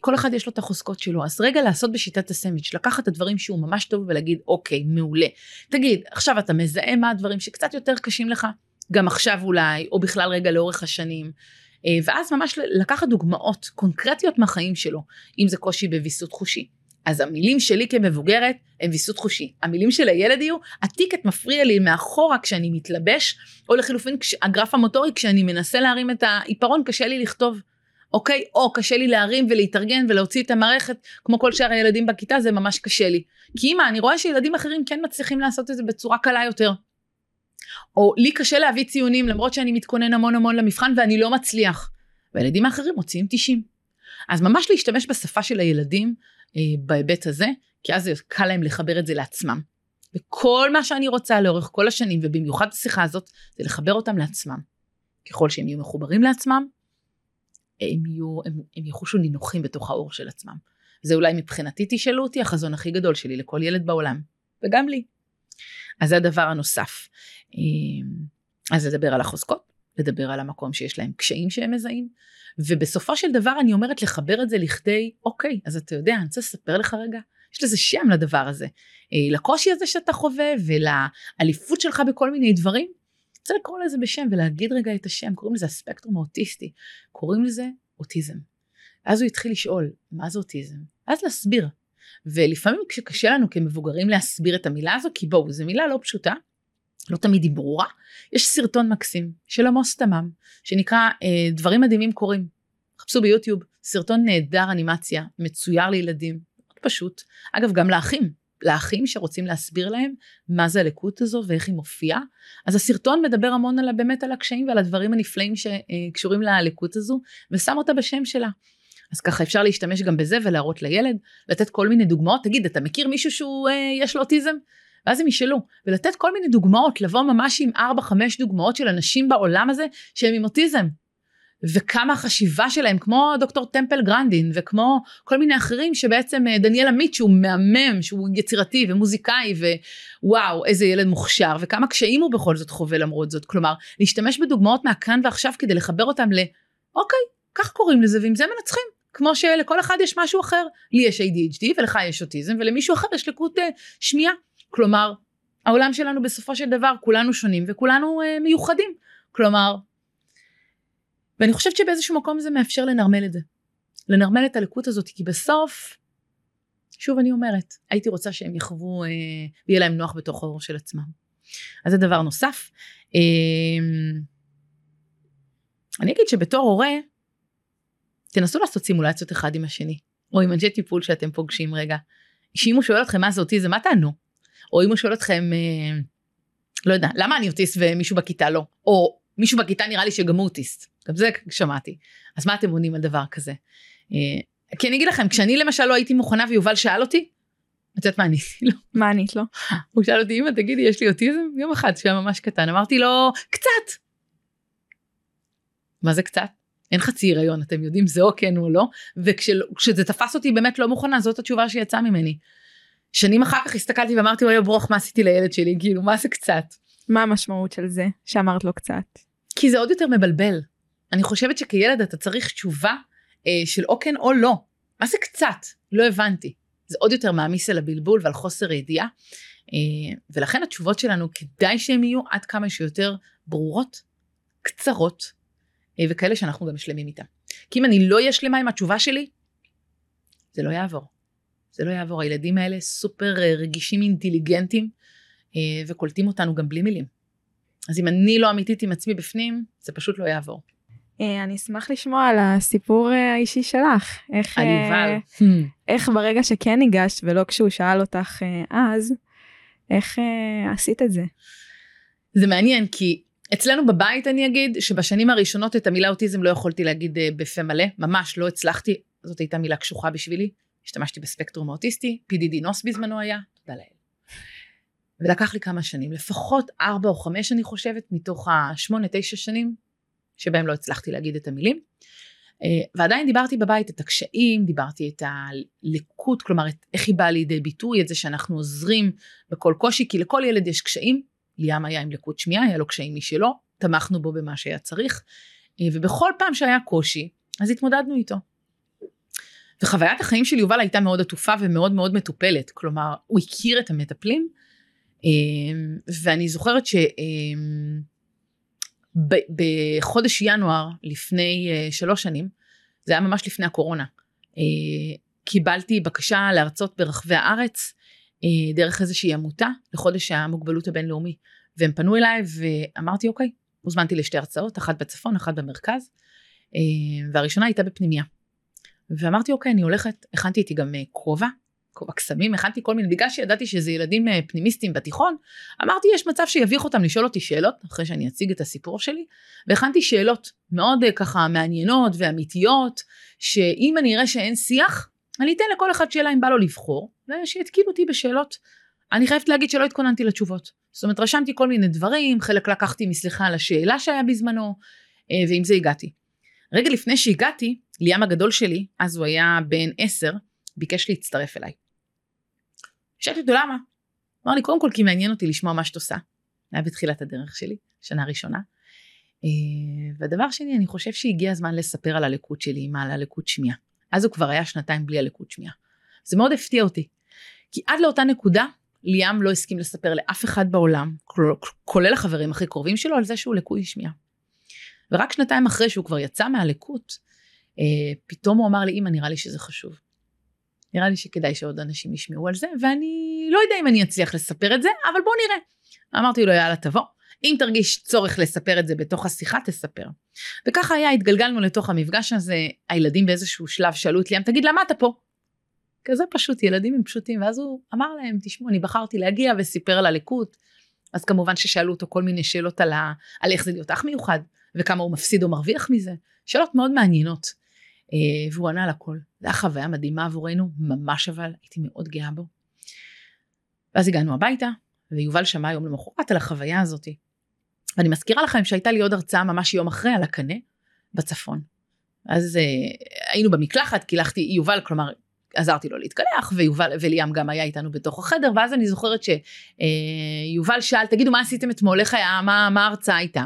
כל אחד יש לו את החוזקות שלו, אז רגע לעשות בשיטת הסנדוויץ', לקחת את הדברים שהוא ממש טוב ולהגיד אוקיי, מעולה. תגיד, עכשיו אתה מזהה מה הדברים שקצת יותר קשים לך, גם עכשיו אולי, או בכלל רגע לאורך השנים. אה, ואז ממש לקחת דוגמאות קונקרטיות מהחיים שלו, אם זה קושי בוויסות חושי. אז המילים שלי כמבוגרת הם ויסות חושי. המילים של הילד יהיו, הטיקט מפריע לי מאחורה כשאני מתלבש, או לחילופין הגרף המוטורי כשאני מנסה להרים את העיפרון קשה לי לכתוב. אוקיי? או קשה לי להרים ולהתארגן ולהוציא את המערכת, כמו כל שאר הילדים בכיתה, זה ממש קשה לי. כי אמא, אני רואה שילדים אחרים כן מצליחים לעשות את זה בצורה קלה יותר. או לי קשה להביא ציונים למרות שאני מתכונן המון המון למבחן ואני לא מצליח. והילדים האחרים מוציאים 90. אז ממש להשתמש בשפה של הילדים בהיבט הזה, כי אז קל להם לחבר את זה לעצמם. וכל מה שאני רוצה לאורך כל השנים, ובמיוחד השיחה הזאת, זה לחבר אותם לעצמם. ככל שהם יהיו מחוברים לעצמם, הם, יהיו, הם, הם יחושו נינוחים בתוך האור של עצמם. זה אולי מבחינתי תשאלו אותי החזון הכי גדול שלי לכל ילד בעולם, וגם לי. אז זה הדבר הנוסף. אמ, אז לדבר על החוזקות, לדבר על המקום שיש להם קשיים שהם מזהים, ובסופו של דבר אני אומרת לחבר את זה לכדי, אוקיי, אז אתה יודע, אני רוצה לספר לך רגע, יש לזה שם לדבר הזה. אה, לקושי הזה שאתה חווה ולאליפות שלך בכל מיני דברים, רוצה לקרוא לזה בשם ולהגיד רגע את השם, קוראים לזה הספקטרום האוטיסטי, קוראים לזה אוטיזם. אז הוא התחיל לשאול, מה זה אוטיזם? אז להסביר. ולפעמים כשקשה לנו כמבוגרים להסביר את המילה הזו, כי בואו, זו מילה לא פשוטה, לא תמיד היא ברורה, יש סרטון מקסים של עמוס תמם, שנקרא אה, דברים מדהימים קורים. חפשו ביוטיוב, סרטון נהדר אנימציה, מצויר לילדים, מאוד פשוט. אגב, גם לאחים, לאחים שרוצים להסביר להם מה זה הלקות הזו ואיך היא מופיעה. אז הסרטון מדבר המון על, באמת על הקשיים ועל הדברים הנפלאים שקשורים ללקות הזו, ושם אותה בשם שלה. אז ככה אפשר להשתמש גם בזה ולהראות לילד, לתת כל מיני דוגמאות, תגיד, אתה מכיר מישהו שהוא, אה, יש לו אוטיזם? ואז הם ישאלו, ולתת כל מיני דוגמאות, לבוא ממש עם 4-5 דוגמאות של אנשים בעולם הזה שהם עם אוטיזם. וכמה החשיבה שלהם, כמו דוקטור טמפל גרנדין, וכמו כל מיני אחרים שבעצם אה, דניאל עמית שהוא מהמם, שהוא יצירתי ומוזיקאי, ווואו, איזה ילד מוכשר, וכמה קשיים הוא בכל זאת חווה למרות זאת. כלומר, להשתמש בדוגמאות מהכאן ועכשיו כדי לחבר אותם ל, אוקיי, כך קוראים לזה, ועם זה מנצחים. כמו שלכל אחד יש משהו אחר, לי יש ADHD ולך יש אוטיזם ולמישהו אחר יש לקות uh, שמיעה. כלומר, העולם שלנו בסופו של דבר כולנו שונים וכולנו uh, מיוחדים. כלומר, ואני חושבת שבאיזשהו מקום זה מאפשר לנרמל את זה. לנרמל את הלקות הזאת, כי בסוף, שוב אני אומרת, הייתי רוצה שהם יחוו, אה, ויהיה להם נוח בתוך האור של עצמם. אז זה דבר נוסף. אה, אני אגיד שבתור הורה, תנסו לעשות סימולציות אחד עם השני, או עם אנשי טיפול שאתם פוגשים רגע. שאם הוא שואל אתכם מה זה אוטיזם, מה תענו? או אם הוא שואל אתכם, אה, לא יודע, למה אני אוטיסט ומישהו בכיתה לא? או מישהו בכיתה נראה לי שגם הוא אוטיסט. גם זה שמעתי. אז מה אתם עונים על דבר כזה? אה, כי אני אגיד לכם, כשאני למשל לא הייתי מוכנה ויובל שאל אותי, את יודעת מה עניתי לו? מה ענית לו? הוא שאל אותי, אמא תגידי, יש לי אוטיזם? יום אחד שהיה ממש קטן, אמרתי לו, קצת. מה זה קצת? אין חצי הריון, אתם יודעים, זה או כן או לא, וכשזה תפס אותי באמת לא מוכנה, זאת התשובה שיצאה ממני. שנים אחר כך הסתכלתי ואמרתי, אוי ברוך, מה עשיתי לילד שלי? כאילו, מה זה קצת? מה המשמעות של זה, שאמרת לו קצת? כי זה עוד יותר מבלבל. אני חושבת שכילד אתה צריך תשובה אה, של או כן או לא. מה זה קצת? לא הבנתי. זה עוד יותר מעמיס על הבלבול ועל חוסר הידיעה. אה, ולכן התשובות שלנו כדאי שהן יהיו עד כמה שיותר ברורות, קצרות, אה, וכאלה שאנחנו גם שלמים איתן. כי אם אני לא אהיה שלמה עם התשובה שלי, זה לא יעבור. זה לא יעבור. הילדים האלה סופר אה, רגישים אינטליגנטים, אה, וקולטים אותנו גם בלי מילים. אז אם אני לא אמיתית עם עצמי בפנים, זה פשוט לא יעבור. אה, אני אשמח לשמוע על הסיפור האישי שלך. איך, על יובל. איך ברגע שכן ניגשת ולא כשהוא שאל אותך אז, איך עשית את זה? זה מעניין כי אצלנו בבית אני אגיד שבשנים הראשונות את המילה אוטיזם לא יכולתי להגיד בפה מלא, ממש לא הצלחתי, זאת הייתה מילה קשוחה בשבילי. השתמשתי בספקטרום האוטיסטי, PDD נוס בזמנו היה, תודה לאל. ולקח לי כמה שנים, לפחות ארבע או חמש אני חושבת, מתוך השמונה תשע שנים שבהם לא הצלחתי להגיד את המילים. אה, ועדיין דיברתי בבית את הקשיים, דיברתי את הלקות, כלומר את איך היא באה לידי ביטוי, את זה שאנחנו עוזרים בכל קושי, כי לכל ילד יש קשיים, ליאם היה עם לקות שמיעה, היה לו קשיים משלו, תמכנו בו במה שהיה צריך, אה, ובכל פעם שהיה קושי, אז התמודדנו איתו. וחוויית החיים של יובל הייתה מאוד עטופה ומאוד מאוד מטופלת, כלומר הוא הכיר את המטפלים, אה, ואני זוכרת שבחודש ינואר לפני שלוש שנים, זה היה ממש לפני הקורונה, קיבלתי בקשה להרצות ברחבי הארץ אה, דרך איזושהי עמותה לחודש המוגבלות הבינלאומי. והם פנו אליי ואמרתי אוקיי, הוזמנתי לשתי הרצאות, אחת בצפון, אחת במרכז, אה, והראשונה הייתה בפנימייה. ואמרתי אוקיי, אני הולכת, הכנתי איתי גם כובע, אה, כובע קסמים, הכנתי כל מיני, בגלל שידעתי שזה ילדים פנימיסטים בתיכון, אמרתי יש מצב שיביך אותם לשאול אותי שאלות, אחרי שאני אציג את הסיפור שלי, והכנתי שאלות מאוד ככה מעניינות ואמיתיות, שאם אני אראה שאין שיח, אני אתן לכל אחד שאלה אם בא לו לבחור, ושיתקינו אותי בשאלות. אני חייבת להגיד שלא התכוננתי לתשובות. זאת אומרת, רשמתי כל מיני דברים, חלק לקחתי מסליחה על השאלה שהיה בזמנו, אה, ועם זה הגעתי. רגע לפני שהגעתי, ליאם הגדול שלי, אז הוא היה בן עשר, ביקש להצטרף אליי. שאלתי אותו למה? אמר לי, קודם כל כי מעניין אותי לשמוע מה שאת עושה. היה בתחילת הדרך שלי, שנה ראשונה. אה, והדבר שני, אני חושב שהגיע הזמן לספר על הלקות שלי, על הלקות שמיעה. אז הוא כבר היה שנתיים בלי הלקות שמיעה. זה מאוד הפתיע אותי. כי עד לאותה נקודה, ליאם לא הסכים לספר לאף אחד בעולם, כולל החברים הכי קרובים שלו, על זה שהוא לקוי שמיעה. ורק שנתיים אחרי שהוא כבר יצא מהלקות, פתאום הוא אמר לי, אמא, נראה לי שזה חשוב. נראה לי שכדאי שעוד אנשים ישמעו על זה, ואני לא יודע אם אני אצליח לספר את זה, אבל בוא נראה. אמרתי לו, יאללה, תבוא. אם תרגיש צורך לספר את זה בתוך השיחה, תספר. וככה היה, התגלגלנו לתוך המפגש הזה, הילדים באיזשהו שלב שאלו את ליאם, תגיד, למה אתה פה? כזה פשוט, ילדים הם פשוטים, ואז הוא אמר להם, תשמעו, אני בחרתי להגיע וסיפר על הליקוט. אז כמובן ששאלו אותו כל מיני שאלות על, ה... על איך זה להיות אח מיוחד, וכמה הוא מפסיד או מרוויח מזה. שאלות מאוד מעניינות. אה, והוא ענה על הכל. זו הייתה חוויה מדהימה עבורנו, ממש אבל, הייתי מאוד גאה בו. ואז הגענו הביתה, ויובל שמע יום למחרת על החוויה הזאתי. ואני מזכירה לכם שהייתה לי עוד הרצאה ממש יום אחרי על הקנה בצפון. אז אה, היינו במקלחת, קילחתי, יובל, כלומר, עזרתי לו להתקלח, ויובל, וליאם גם היה איתנו בתוך החדר, ואז אני זוכרת שיובל אה, שאל, תגידו מה עשיתם אתמול, איך היה, מה, מה ההרצאה הייתה?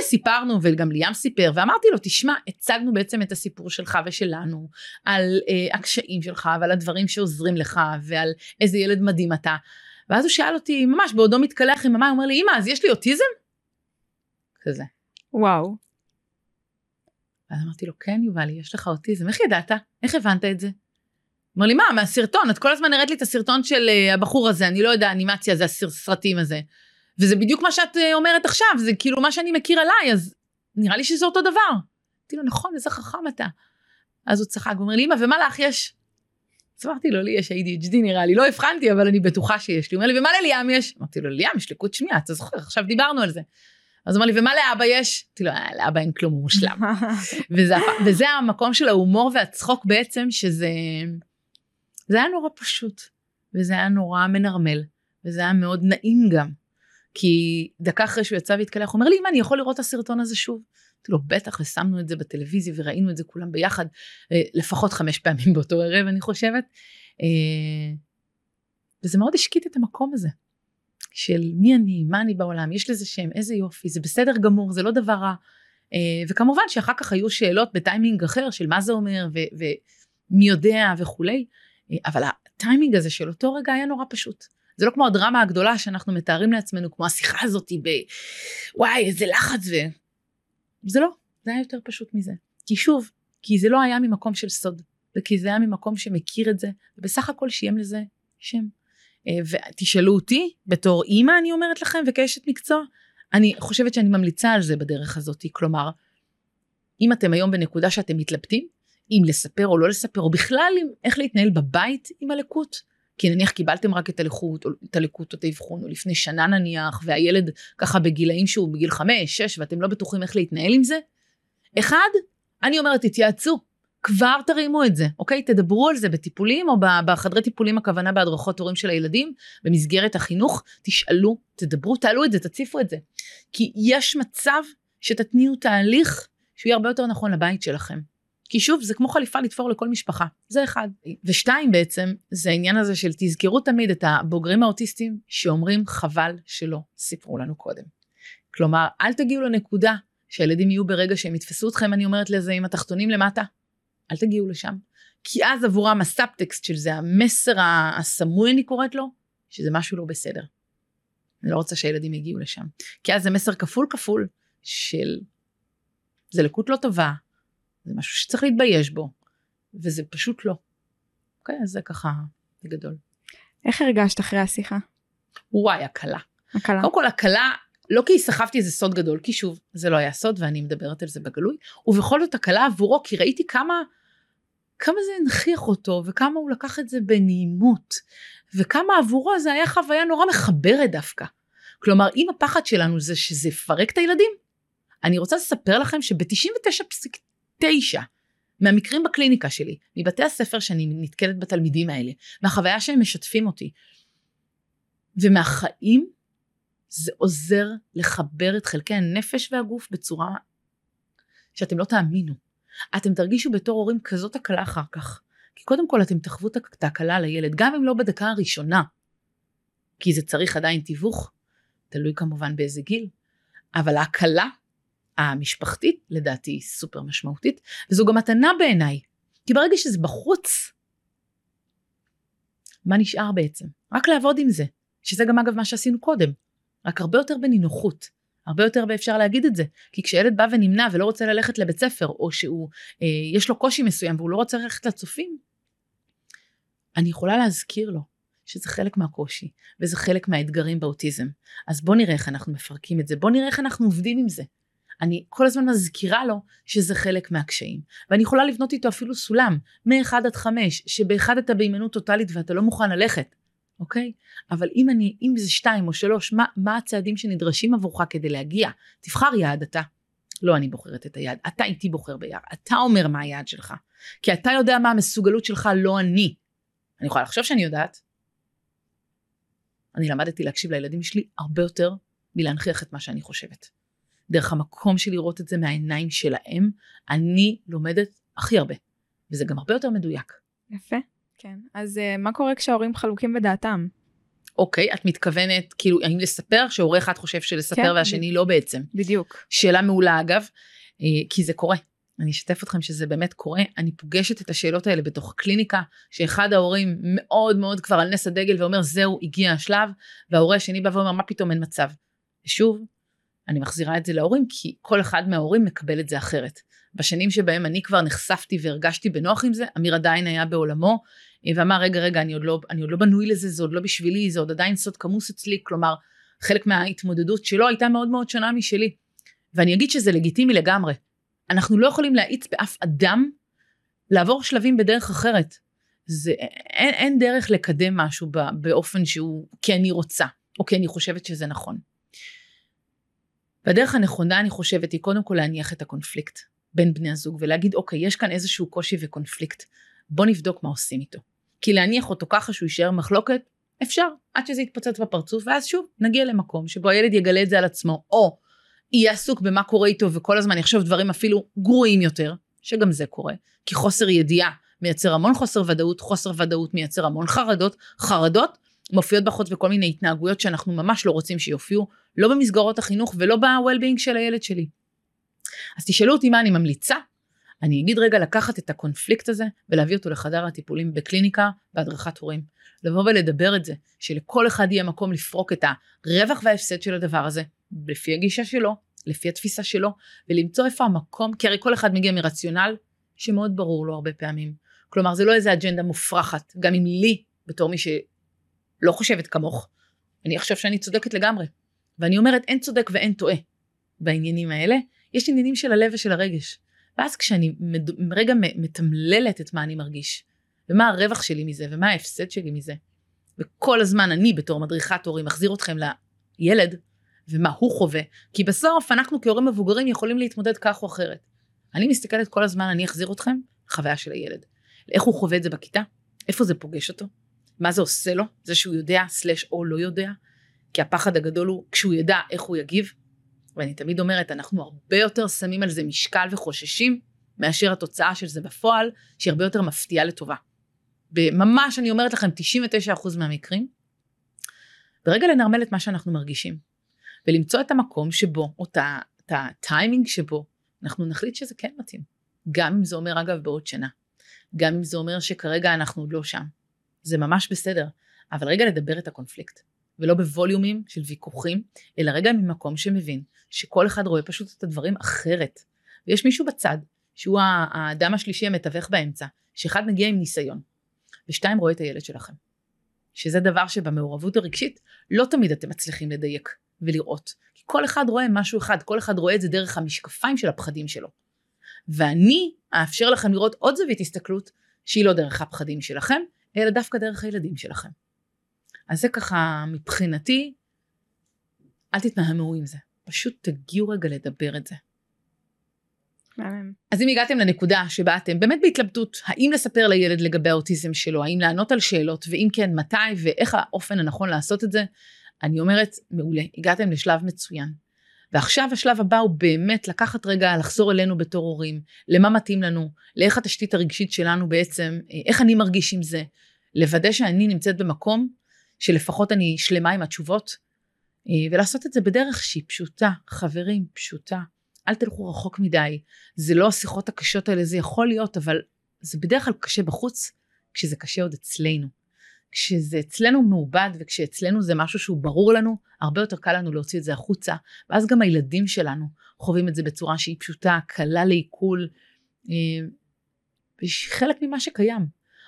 וסיפרנו, וגם ליאם סיפר, ואמרתי לו, תשמע, הצגנו בעצם את הסיפור שלך ושלנו, על אה, הקשיים שלך, ועל הדברים שעוזרים לך, ועל איזה ילד מדהים אתה. ואז הוא שאל אותי, ממש בעודו מתקלח עם המים, הוא אומר לי, אמא, אז יש לי אוטיזם? כזה. וואו. ואז אמרתי לו, כן, יובלי, יש לך אוטיזם, איך ידעת? איך הבנת את זה? אמר לי, מה, מהסרטון, את כל הזמן הראית לי את הסרטון של uh, הבחור הזה, אני לא יודע, אנימציה זה הסרטים הזה. וזה בדיוק מה שאת uh, אומרת עכשיו, זה כאילו מה שאני מכיר עליי, אז נראה לי שזה אותו דבר. אמרתי לו, נכון, איזה חכם אתה. אז הוא צחק, הוא אומר לי, אמא, ומה לך יש? אז אמרתי לו, לי יש ADHD נראה לי, לא הבחנתי, אבל אני בטוחה שיש לי. הוא אומר לי, ומה לליאם יש? אמרתי לו, ליאם יש לקות שמיעה, אתה זוכר, עכשיו דיברנו על זה. אז הוא אמר לי, ומה לאבא יש? אמרתי לו, אה, לאבא אין כלום, הוא מושלם. וזה, וזה המקום של ההומור והצחוק בעצם, שזה זה היה נורא פשוט, וזה היה נורא מנרמל, וזה היה מאוד נעים גם. כי דקה אחרי שהוא יצא והתקלח, הוא אומר לי, אמא, אני יכול לראות את הסרטון הזה שוב? אמרתי לו, בטח, ושמנו את זה בטלוויזיה וראינו את זה כולם ביחד, אה, לפחות חמש פעמים באותו ערב, אני חושבת. אה, וזה מאוד השקיט את המקום הזה. של מי אני, מה אני בעולם, יש לזה שם, איזה יופי, זה בסדר גמור, זה לא דבר רע. אה, וכמובן שאחר כך היו שאלות בטיימינג אחר של מה זה אומר ומי יודע וכולי, אבל הטיימינג הזה של אותו רגע היה נורא פשוט. זה לא כמו הדרמה הגדולה שאנחנו מתארים לעצמנו, כמו השיחה הזאת ב... וואי, איזה לחץ ו... זה לא, זה היה יותר פשוט מזה. כי שוב, כי זה לא היה ממקום של סוד, וכי זה היה ממקום שמכיר את זה, ובסך הכל שיים לזה שם. אה, ותשאלו אותי, בתור אימא אני אומרת לכם, וכאשת מקצוע, אני חושבת שאני ממליצה על זה בדרך הזאת. כלומר, אם אתם היום בנקודה שאתם מתלבטים, אם לספר או לא לספר, או בכלל עם איך להתנהל בבית עם הלקות. כי נניח קיבלתם רק את הלקות, או את הלקות או את האבחון, או לפני שנה נניח, והילד ככה בגילאים שהוא בגיל חמש, שש, ואתם לא בטוחים איך להתנהל עם זה. אחד, אני אומרת, תתייעצו. כבר תרימו את זה, אוקיי? תדברו על זה בטיפולים או בחדרי טיפולים, הכוונה בהדרכות הורים של הילדים, במסגרת החינוך, תשאלו, תדברו, תעלו את זה, תציפו את זה. כי יש מצב שתתניעו תהליך שהוא יהיה הרבה יותר נכון לבית שלכם. כי שוב, זה כמו חליפה לתפור לכל משפחה, זה אחד. ושתיים בעצם, זה העניין הזה של תזכרו תמיד את הבוגרים האוטיסטים שאומרים חבל שלא סיפרו לנו קודם. כלומר, אל תגיעו לנקודה שהילדים יהיו ברגע שהם יתפסו אתכם, אני אומרת לזה, עם התחתונים למטה, אל תגיעו לשם. כי אז עבורם הסאבטקסט של זה, המסר הסמוי אני קוראת לו, שזה משהו לא בסדר. אני לא רוצה שהילדים יגיעו לשם. כי אז זה מסר כפול כפול של זה לקות לא טובה, זה משהו שצריך להתבייש בו, וזה פשוט לא. אוקיי, אז זה ככה בגדול. איך הרגשת אחרי השיחה? וואי, הקלה. הקלה. קודם כל הקלה, לא כי סחבתי איזה סוד גדול, כי שוב, זה לא היה סוד ואני מדברת על זה בגלוי, ובכל זאת הקלה עבורו, כי ראיתי כמה, כמה זה הנכיח אותו, וכמה הוא לקח את זה בנעימות, וכמה עבורו זה היה חוויה נורא מחברת דווקא. כלומר, אם הפחד שלנו זה שזה יפרק את הילדים, אני רוצה לספר לכם שב-99.9 מהמקרים בקליניקה שלי, מבתי הספר שאני נתקלת בתלמידים האלה, מהחוויה שהם משתפים אותי, ומהחיים, זה עוזר לחבר את חלקי הנפש והגוף בצורה שאתם לא תאמינו. אתם תרגישו בתור הורים כזאת הקלה אחר כך. כי קודם כל אתם תחוו את ההקלה לילד, גם אם לא בדקה הראשונה. כי זה צריך עדיין תיווך, תלוי כמובן באיזה גיל, אבל ההקלה המשפחתית לדעתי היא סופר משמעותית, וזו גם מתנה בעיניי, כי ברגע שזה בחוץ, מה נשאר בעצם? רק לעבוד עם זה, שזה גם אגב מה שעשינו קודם, רק הרבה יותר בנינוחות, הרבה יותר ואפשר להגיד את זה, כי כשילד בא ונמנע ולא רוצה ללכת לבית ספר, או שהוא, אה, יש לו קושי מסוים והוא לא רוצה ללכת לצופים, אני יכולה להזכיר לו שזה חלק מהקושי, וזה חלק מהאתגרים באוטיזם. אז בוא נראה איך אנחנו מפרקים את זה, בוא נראה איך אנחנו עובדים עם זה. אני כל הזמן מזכירה לו שזה חלק מהקשיים. ואני יכולה לבנות איתו אפילו סולם, מ-1 עד 5, שבאחד אתה בהימנעות טוטאלית ואתה לא מוכן ללכת, אוקיי? אבל אם אני, אם זה 2 או 3, מה, מה הצעדים שנדרשים עבורך כדי להגיע? תבחר יעד אתה. לא אני בוחרת את היעד, אתה איתי בוחר ביעד, אתה אומר מה היעד שלך. כי אתה יודע מה המסוגלות שלך, לא אני. אני יכולה לחשוב שאני יודעת. אני למדתי להקשיב לילדים שלי הרבה יותר מלהנכיח את מה שאני חושבת. דרך המקום של לראות את זה מהעיניים שלהם, אני לומדת הכי הרבה. וזה גם הרבה יותר מדויק. יפה. כן. אז uh, מה קורה כשההורים חלוקים בדעתם? אוקיי, את מתכוונת, כאילו, האם לספר, שהורה אחד חושב שלספר כן, והשני ב... לא בעצם. בדיוק. שאלה מעולה אגב, אה, כי זה קורה. אני אשתף אתכם שזה באמת קורה, אני פוגשת את השאלות האלה בתוך הקליניקה, שאחד ההורים מאוד מאוד כבר על נס הדגל ואומר זהו, הגיע השלב, וההורה השני בא ואומר מה פתאום אין מצב. ושוב, אני מחזירה את זה להורים כי כל אחד מההורים מקבל את זה אחרת. בשנים שבהם אני כבר נחשפתי והרגשתי בנוח עם זה, אמיר עדיין היה בעולמו ואמר רגע רגע אני עוד לא, אני עוד לא בנוי לזה, זה עוד לא בשבילי, זה עוד עדיין סוד כמוס אצלי, כלומר חלק מההתמודדות שלו הייתה מאוד מאוד שונה משלי. ואני אגיד שזה לגיטימי לגמרי. אנחנו לא יכולים להאיץ באף אדם לעבור שלבים בדרך אחרת. זה, אין, אין דרך לקדם משהו באופן שהוא כי אני רוצה, או כי אני חושבת שזה נכון. והדרך הנכונה אני חושבת היא קודם כל להניח את הקונפליקט בין בני הזוג ולהגיד אוקיי יש כאן איזשהו קושי וקונפליקט בוא נבדוק מה עושים איתו. כי להניח אותו ככה שהוא יישאר מחלוקת אפשר עד שזה יתפוצץ בפרצוף ואז שוב נגיע למקום שבו הילד יגלה את זה על עצמו או יהיה עסוק במה קורה איתו וכל הזמן יחשוב דברים אפילו גרועים יותר שגם זה קורה כי חוסר ידיעה מייצר המון חוסר ודאות חוסר ודאות מייצר המון חרדות חרדות מופיעות בחוץ וכל מיני התנהגויות שאנחנו ממש לא רוצים שיופיעו, לא במסגרות החינוך ולא ב-well-being של הילד שלי. אז תשאלו אותי מה אני ממליצה, אני אגיד רגע לקחת את הקונפליקט הזה ולהביא אותו לחדר הטיפולים בקליניקה בהדרכת הורים. לבוא ולדבר את זה, שלכל אחד יהיה מקום לפרוק את הרווח וההפסד של הדבר הזה, לפי הגישה שלו, לפי התפיסה שלו, ולמצוא איפה המקום, כי הרי כל אחד מגיע מרציונל שמאוד ברור לו הרבה פעמים. כלומר זה לא איזה אג'נדה מופרכת, גם אם לי, בתור מי. לא חושבת כמוך, אני חושב שאני צודקת לגמרי. ואני אומרת אין צודק ואין טועה בעניינים האלה, יש עניינים של הלב ושל הרגש. ואז כשאני רגע מתמללת את מה אני מרגיש, ומה הרווח שלי מזה, ומה ההפסד שלי מזה, וכל הזמן אני בתור מדריכת הורים מחזיר אתכם לילד, ומה הוא חווה, כי בסוף אנחנו כהורים מבוגרים יכולים להתמודד כך או אחרת. אני מסתכלת כל הזמן, אני אחזיר אתכם לחוויה של הילד. איך הוא חווה את זה בכיתה, איפה זה פוגש אותו, מה זה עושה לו, זה שהוא יודע סלש או לא יודע, כי הפחד הגדול הוא כשהוא ידע איך הוא יגיב. ואני תמיד אומרת, אנחנו הרבה יותר שמים על זה משקל וחוששים, מאשר התוצאה של זה בפועל, שהיא הרבה יותר מפתיעה לטובה. וממש, אני אומרת לכם, 99% מהמקרים, ברגע לנרמל את מה שאנחנו מרגישים, ולמצוא את המקום שבו, או את הטיימינג שבו, אנחנו נחליט שזה כן מתאים. גם אם זה אומר, אגב, בעוד שנה. גם אם זה אומר שכרגע אנחנו עוד לא שם. זה ממש בסדר. אבל רגע לדבר את הקונפליקט. ולא בווליומים של ויכוחים, אלא רגע ממקום שמבין שכל אחד רואה פשוט את הדברים אחרת. ויש מישהו בצד, שהוא האדם השלישי המתווך באמצע, שאחד מגיע עם ניסיון, ושתיים רואה את הילד שלכם. שזה דבר שבמעורבות הרגשית לא תמיד אתם מצליחים לדייק ולראות. כי כל אחד רואה משהו אחד, כל אחד רואה את זה דרך המשקפיים של הפחדים שלו. ואני אאפשר לכם לראות עוד זווית הסתכלות שהיא לא דרך הפחדים שלכם, אלא דווקא דרך הילדים שלכם. אז זה ככה מבחינתי, אל תתנהמו עם זה, פשוט תגיעו רגע לדבר את זה. אז אם הגעתם לנקודה שבה אתם באמת בהתלבטות, האם לספר לילד לגבי האוטיזם שלו, האם לענות על שאלות, ואם כן, מתי ואיך האופן הנכון לעשות את זה, אני אומרת, מעולה, הגעתם לשלב מצוין. ועכשיו השלב הבא הוא באמת לקחת רגע, לחזור אלינו בתור הורים, למה מתאים לנו, לאיך התשתית הרגשית שלנו בעצם, איך אני מרגיש עם זה, לוודא שאני נמצאת במקום שלפחות אני שלמה עם התשובות, ולעשות את זה בדרך שהיא פשוטה, חברים, פשוטה. אל תלכו רחוק מדי, זה לא השיחות הקשות האלה, זה יכול להיות, אבל זה בדרך כלל קשה בחוץ, כשזה קשה עוד אצלנו. כשזה אצלנו מעובד וכשאצלנו זה משהו שהוא ברור לנו, הרבה יותר קל לנו להוציא את זה החוצה, ואז גם הילדים שלנו חווים את זה בצורה שהיא פשוטה, קלה לעיכול, אה, חלק ממה שקיים.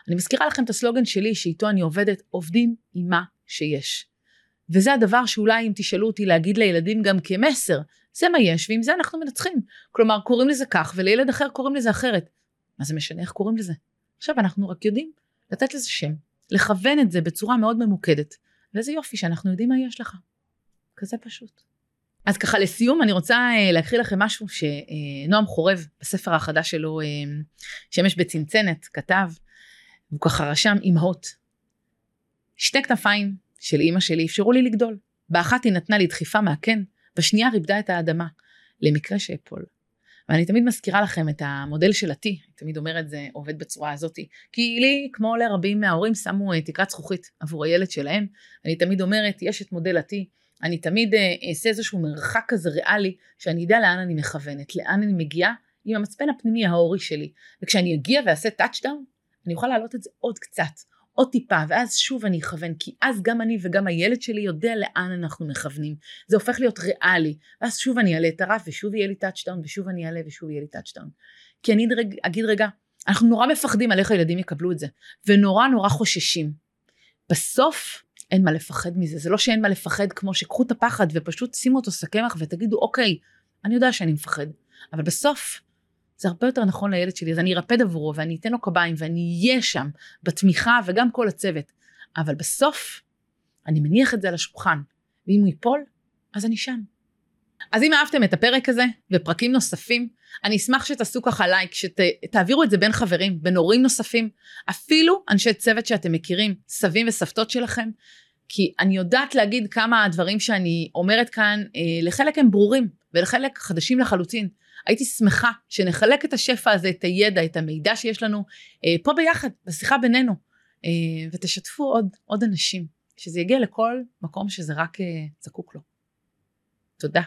אני מזכירה לכם את הסלוגן שלי שאיתו אני עובדת, עובדים עם מה שיש. וזה הדבר שאולי אם תשאלו אותי להגיד לילדים גם כמסר, זה מה יש ועם זה אנחנו מנצחים. כלומר קוראים לזה כך ולילד אחר קוראים לזה אחרת. מה זה משנה איך קוראים לזה? עכשיו אנחנו רק יודעים לתת לזה שם, לכוון את זה בצורה מאוד ממוקדת. ואיזה יופי שאנחנו יודעים מה יש לך. כזה פשוט. אז ככה לסיום אני רוצה אה, להקריא לכם משהו שנועם חורב בספר החדש שלו אה, שמש בצנצנת כתב והוא ככה רשם אמהות. שתי כנפיים של אימא שלי אפשרו לי לגדול. באחת היא נתנה לי דחיפה מהקן, בשנייה ריפדה את האדמה, למקרה שאפול. ואני תמיד מזכירה לכם את המודל של ה-T, אני תמיד אומרת זה עובד בצורה הזאתי, כי לי, כמו לרבים מההורים, שמו אה, תקרת זכוכית עבור הילד שלהם, אני תמיד אומרת, יש את מודל ה-T, אני תמיד אה, אעשה איזשהו מרחק כזה ריאלי, שאני אדע לאן אני מכוונת, לאן אני מגיעה, עם המצפן הפנימי ההורי שלי, וכשאני אגיע ואעשה touchdown, אני אוכל להעלות את זה עוד קצת, עוד טיפה, ואז שוב אני אכוון, כי אז גם אני וגם הילד שלי יודע לאן אנחנו מכוונים. זה הופך להיות ריאלי, ואז שוב אני אעלה את הרף, ושוב יהיה לי touchdown, ושוב אני אעלה, ושוב יהיה לי touchdown. כי אני אגיד, אגיד רגע, אנחנו נורא מפחדים על איך הילדים יקבלו את זה, ונורא נורא חוששים. בסוף אין מה לפחד מזה, זה לא שאין מה לפחד כמו שקחו את הפחד ופשוט שימו אותו סכמח ותגידו אוקיי, אני יודע שאני מפחד, אבל בסוף זה הרבה יותר נכון לילד שלי, אז אני ארפד עבורו ואני אתן לו קביים ואני אהיה שם בתמיכה וגם כל הצוות. אבל בסוף אני מניח את זה על השולחן, ואם הוא ייפול, אז אני שם. אז אם אהבתם את הפרק הזה ופרקים נוספים, אני אשמח שתעשו ככה לייק, שתעבירו את זה בין חברים, בין הורים נוספים, אפילו אנשי צוות שאתם מכירים, סבים וסבתות שלכם, כי אני יודעת להגיד כמה הדברים שאני אומרת כאן, אה, לחלק הם ברורים ולחלק חדשים לחלוטין. הייתי שמחה שנחלק את השפע הזה, את הידע, את המידע שיש לנו אה, פה ביחד, בשיחה בינינו, אה, ותשתפו עוד, עוד אנשים, שזה יגיע לכל מקום שזה רק אה, זקוק לו. תודה.